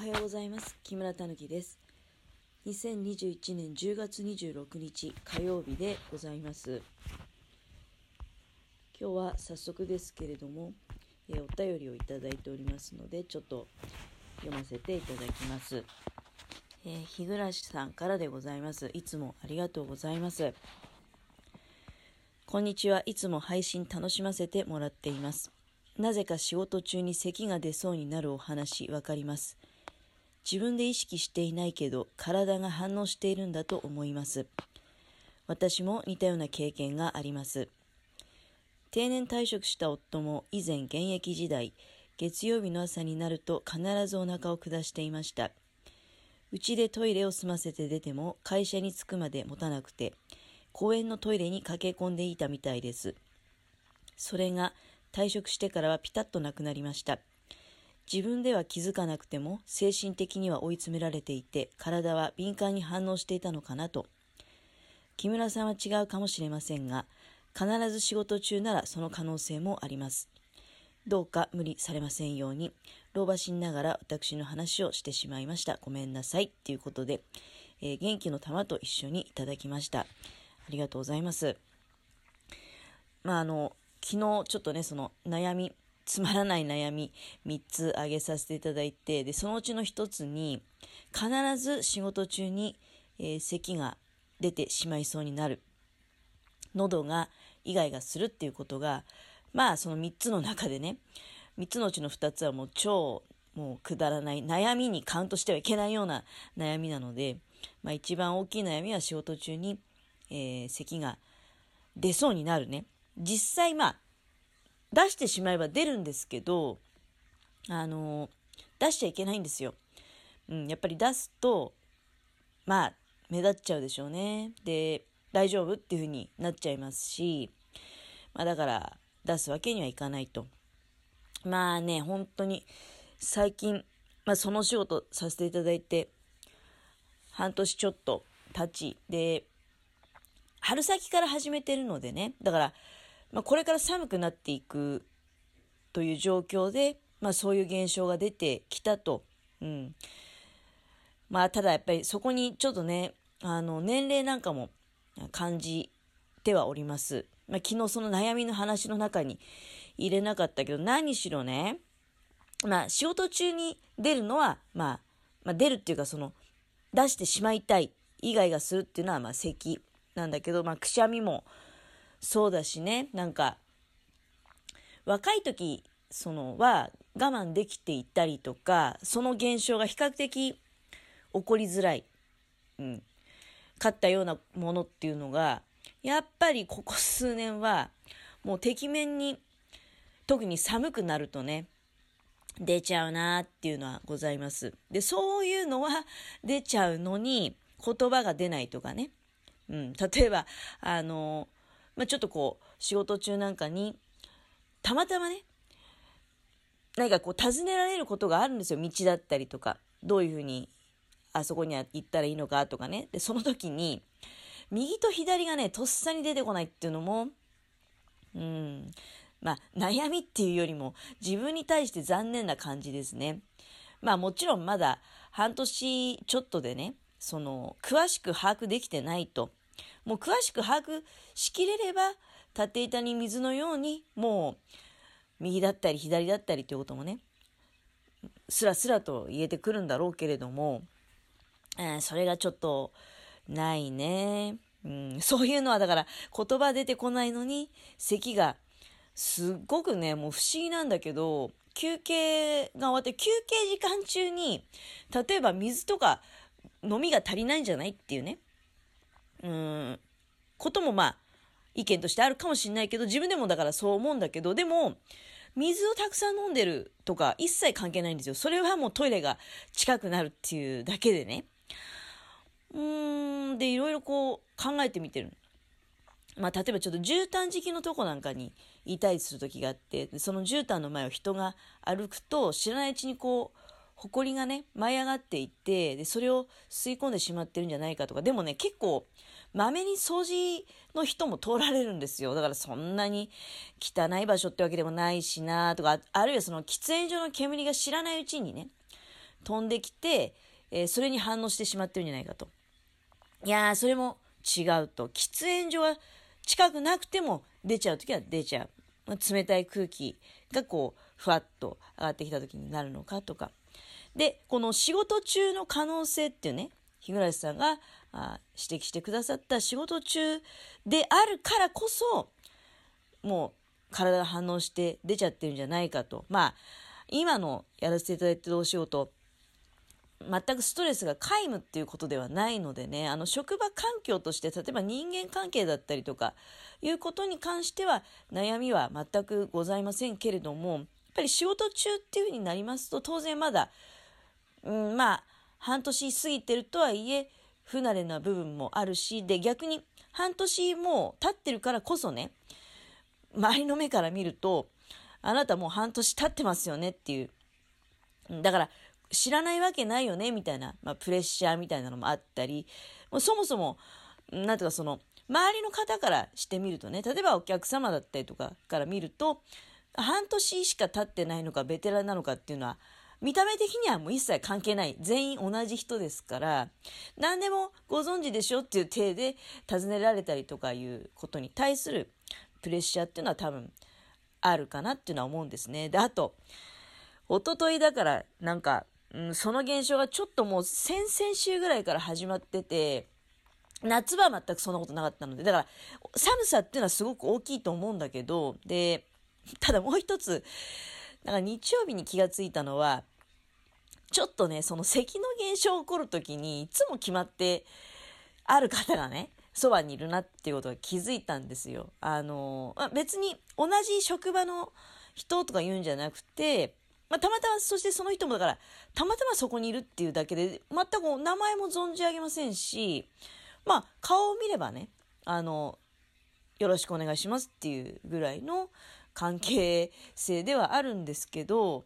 はようございます。木村たぬきです。2021年10月26日火曜日でございます。今日は早速ですけれども、えー、お便りをいただいておりますのでちょっと読ませていただきます。えー、日暮さんからでございます。いつもありがとうございます。こんにちは。いつも配信楽しませてもらっています。なぜか仕事中に咳が出そうになるお話わかります。自分で意識していないけど体が反応しているんだと思います。私も似たような経験があります。定年退職した夫も以前現役時代、月曜日の朝になると必ずお腹を下していました。うちでトイレを済ませて出ても会社に着くまで持たなくて、公園のトイレに駆け込んでいたみたいです。それが退職してからはピタッとなくなりました。自分では気づかなくても精神的には追い詰められていて体は敏感に反応していたのかなと。木村さんは違うかもしれませんが必ず仕事中ならその可能性もあります。どうか無理されませんように老婆心ながら私の話をしてしまいました。ごめんなさい。ということで、えー、元気の玉と一緒にいただきました。ありがとうございます。まああの昨日ちょっとね、その悩み、つまらない悩み3つ挙げさせていただいて、で、そのうちの1つに、必ず仕事中に、えー、咳が出てしまいそうになる。喉がイガイガするっていうことが、まあその3つの中でね、3つのうちの2つはもう超もうくだらない悩みにカウントしてはいけないような悩みなので、まあ一番大きい悩みは仕事中に、えー、咳が出そうになるね。実際まあ、出してしまえば出るんですけど、あの、出しちゃいけないんですよ。うん、やっぱり出すと、まあ、目立っちゃうでしょうね。で、大丈夫っていうふうになっちゃいますし、まあだから、出すわけにはいかないと。まあね、本当に、最近、まあその仕事させていただいて、半年ちょっと経ち、で、春先から始めてるのでね、だから、まあ、これから寒くなっていくという状況で、まあ、そういう現象が出てきたと。うん。まあ、ただやっぱりそこにちょっとね、あの、年齢なんかも感じてはおります。まあ、昨日その悩みの話の中に入れなかったけど、何しろね、まあ、仕事中に出るのは、まあ、まあ、出るっていうか、その、出してしまいたい、以外がするっていうのは、まあ、咳なんだけど、まあ、くしゃみも、そうだしね、なんか、若い時、その、は我慢できていたりとか、その現象が比較的起こりづらい、うん、かったようなものっていうのが、やっぱりここ数年は、もうてきめんに、特に寒くなるとね、出ちゃうなっていうのはございます。で、そういうのは出ちゃうのに、言葉が出ないとかね。うん、例えば、あのまあ、ちょっとこう、仕事中なんかに、たまたまね、何かこう尋ねられることがあるんですよ。道だったりとか。どういうふうに、あそこには行ったらいいのかとかね。で、その時に、右と左がね、とっさに出てこないっていうのも、うん、まあ、悩みっていうよりも、自分に対して残念な感じですね。まあ、もちろんまだ半年ちょっとでね、その、詳しく把握できてないと。もう詳しく把握しきれれば、立っていたに水のように、もう、右だったり左だったりということもね、スラスラと言えてくるんだろうけれども、えー、それがちょっと、ないね。うん、そういうのはだから言葉出てこないのに咳がすっごくねもう不思議なんだけど休憩が終わって休憩時間中に例えば水とか飲みが足りないんじゃないっていうねうん、こともまあ、意見としてあるかもしれないけど、自分でもだからそう思うんだけど、でも、水をたくさん飲んでるとか一切関係ないんですよ。それはもうトイレが近くなるっていうだけでね。うーん、で、いろいろこう考えてみてる。まあ、例えばちょっと絨毯敷きのとこなんかにいたりする時があって、その絨毯の前を人が歩くと、知らないうちにこう、埃がね、舞い上がっていて、で、それを吸い込んでしまってるんじゃないかとか、でもね、結構、まめに掃除の人も通られるんですよ。だからそんなに汚い場所ってわけでもないしなとか、あるいはその喫煙所の煙が知らないうちにね、飛んできて、えー、それに反応してしまってるんじゃないかと。いやー、それも違うと。喫煙所は近くなくても出ちゃうときは出ちゃう。冷たい空気がこう、ふわっと上がってきたときになるのかとか。で、この仕事中の可能性っていうね、日暮さんが指摘してくださった仕事中であるからこそ、もう体が反応して出ちゃってるんじゃないかと。まあ、今のやらせていただいてるお仕事、全くストレスが皆無っていうことではないのでね、あの職場環境として、例えば人間関係だったりとか、いうことに関しては悩みは全くございませんけれども、やっぱり仕事中っていうふうになりますと、当然まだ、うん、まあ、半年過ぎてるとはいえ、不慣れな部分もあるし、で、逆に半年もう経ってるからこそね、周りの目から見ると、あなたもう半年経ってますよねっていう。だから、知らないわけないよねみたいな、まあ、プレッシャーみたいなのもあったり、もうそもそも、なんていうかその、周りの方からしてみるとね、例えばお客様だったりとかから見ると、半年しか経ってないのかベテランなのかっていうのは、見た目的にはもう一切関係ない。全員同じ人ですから、何でもご存知でしょっていう体で尋ねられたりとかいうことに対するプレッシャーっていうのは多分あるかなっていうのは思うんですね。で、あと、おとといだからなんか、うん、その現象がちょっともう先々週ぐらいから始まってて、夏場は全くそんなことなかったので、だから寒さっていうのはすごく大きいと思うんだけど、で、ただもう一つ、なんか日曜日に気がついたのは、ちょっとね、その咳の現象起こるときに、いつも決まって、ある方がね、そばにいるなっていうことが気づいたんですよ。あの、まあ、別に同じ職場の人とか言うんじゃなくて、まあ、たまたま、そしてその人もだから、たまたまそこにいるっていうだけで、全く名前も存じ上げませんし、まあ、顔を見ればね、あの、よろしくお願いしますっていうぐらいの関係性ではあるんですけど、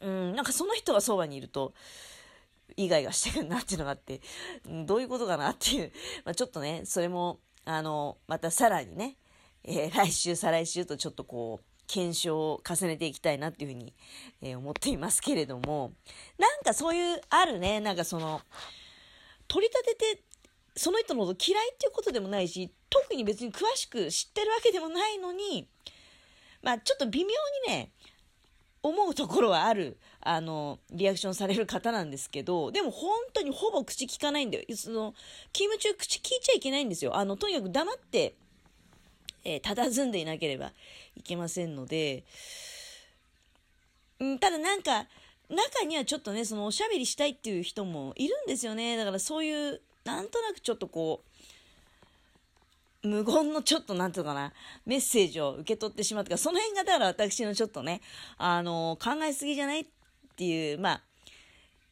うん、なんかその人がそばにいると、イガイガしてくるなっていうのがあって、どういうことかなっていう、まあ、ちょっとね、それも、あの、またさらにね、えー、来週、再来週とちょっとこう、検証を重ねていきたいなっていうふうに、えー、思っていますけれども、なんかそういう、あるね、なんかその、取り立てて、その人のこと嫌いっていうことでもないし、特に別に詳しく知ってるわけでもないのに、まあちょっと微妙にね、思うところはある、あの、リアクションされる方なんですけど、でも本当にほぼ口聞かないんだよ。その、勤務中口聞いちゃいけないんですよ。あの、とにかく黙って、えー、佇んでいなければいけませんので、ん、ただなんか、中にはちょっとね、そのおしゃべりしたいっていう人もいるんですよね。だからそういう、なんとなくちょっとこう、無言のちょっとなんていうかな、メッセージを受け取ってしまった。か、その辺がだから私のちょっとね、あの、考えすぎじゃないっていう、まあ、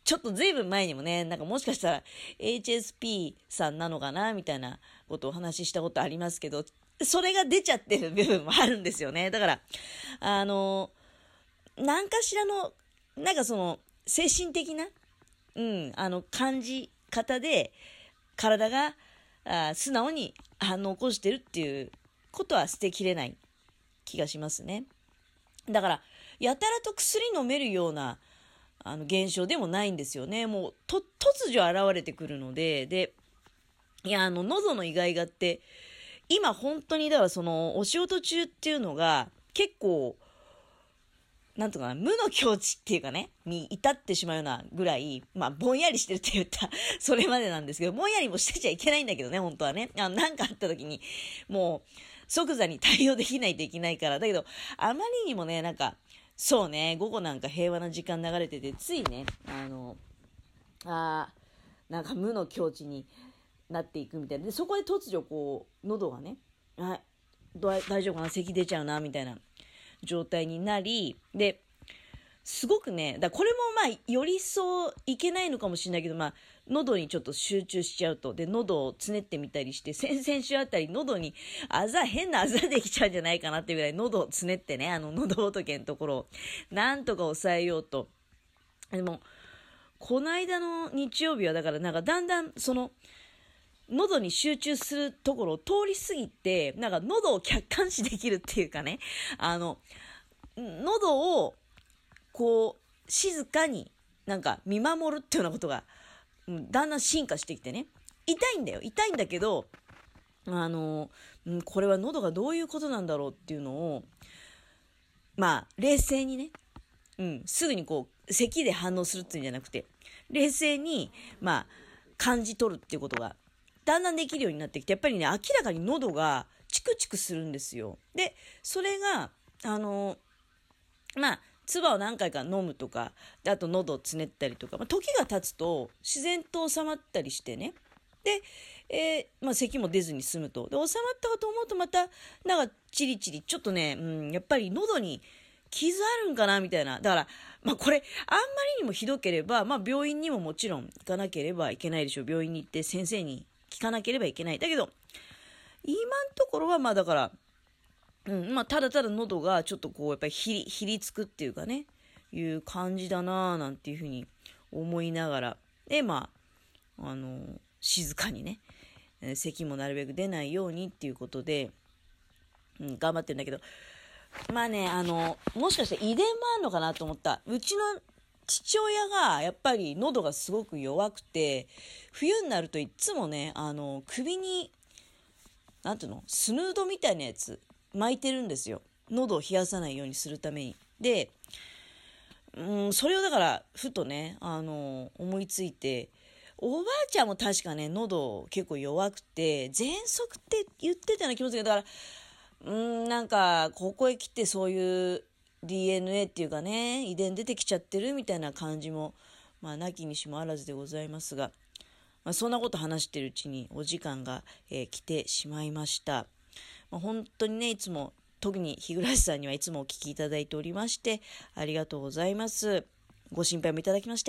ちょっとずいぶん前にもね、なんかもしかしたら HSP さんなのかな、みたいなことをお話ししたことありますけど、それが出ちゃってる部分もあるんですよね。だから、あの、何かしらの、なんかその、精神的な、うん、あの、感じ方で、体が、あ素直に反応を起こしてるっていうことは捨てきれない気がしますね。だから、やたらと薬飲めるような、あの、現象でもないんですよね。もう、突如現れてくるので、で、いや、あの、喉のイガイガって、今本当に、だからその、お仕事中っていうのが、結構、なんとか、無の境地っていうかね、に至ってしまうようなぐらい、まあ、ぼんやりしてるって言った それまでなんですけど、ぼんやりもしてちゃいけないんだけどね、本当はね。あ、なんかあった時に、もう、即座に対応できないといけないから。だけど、あまりにもね、なんか、そうね、午後なんか平和な時間流れてて、ついね、あの、あなんか無の境地になっていくみたいな。で、そこで突如こう、喉がね、あ、大丈夫かな？咳出ちゃうな、みたいな状態になり、で、すごくね、だこれもまあ、よりそういけないのかもしれないけど、まあ、喉にちょっと集中しちゃうと。で、喉をつねってみたりして、先々週あたり喉にあざ、変なあざできちゃうんじゃないかなっていうぐらい喉をつねってね、あの喉仏のところを、なんとか抑えようと。でも、この間の日曜日はだからなんかだんだんその、喉に集中するところを通り過ぎて、なんか喉を客観視できるっていうかね、あの、喉を、こう、静かになんか見守るっていうようなことが、だんだん進化してきてね。痛いんだよ。痛いんだけど、あの、これは喉がどういうことなんだろうっていうのを、まあ、冷静にね、うん、すぐにこう、咳で反応するっていうんじゃなくて、冷静に、まあ、感じ取るっていうことが、だんだんできるようになってきて、やっぱりね、明らかに喉がチクチクするんですよ。で、それが、あの、まあ、唾を何回か飲むとか、であと喉をつねったりとか、まあ、時が経つと自然と収まったりしてね。で、えー、まあ、咳も出ずに済むと。で、収まったかと思うとまた、なんか、チリチリ、ちょっとね、うん、やっぱり喉に傷あるんかなみたいな。だから、まあ、これ、あんまりにもひどければ、まあ、病院にももちろん行かなければいけないでしょう。病院に行って先生に聞かなければいけない。だけど、今のところは、まあ、だから、うん、まあ、ただただ喉がちょっとこう、やっぱりひり、ひりつくっていうかね、いう感じだなぁ、なんていうふうに思いながら、で、まあ、あの、静かにね、咳もなるべく出ないようにっていうことで、うん、頑張ってるんだけど、まあね、あの、もしかして遺伝もあるのかなと思った。うちの父親がやっぱり喉がすごく弱くて、冬になるといっつもね、あの、首に、なんていうのスヌードみたいなやつ巻いてるんですよ。喉を冷やさないようにするために。で、うん、それをだから、ふとね、あの、思いついて、おばあちゃんも確かね、喉結構弱くて、喘息って言ってたような気もするけど、だから、うん、なんか、ここへ来てそういう DNA っていうかね、遺伝出てきちゃってるみたいな感じも、まあ、なきにしもあらずでございますが、まあ、そんなこと話してるうちにお時間が、えー、来てしまいました。まあ、本当にね、いつも、特に日暮さんにはいつもお聞きいただいておりまして、ありがとうございます。ご心配もいただきまして、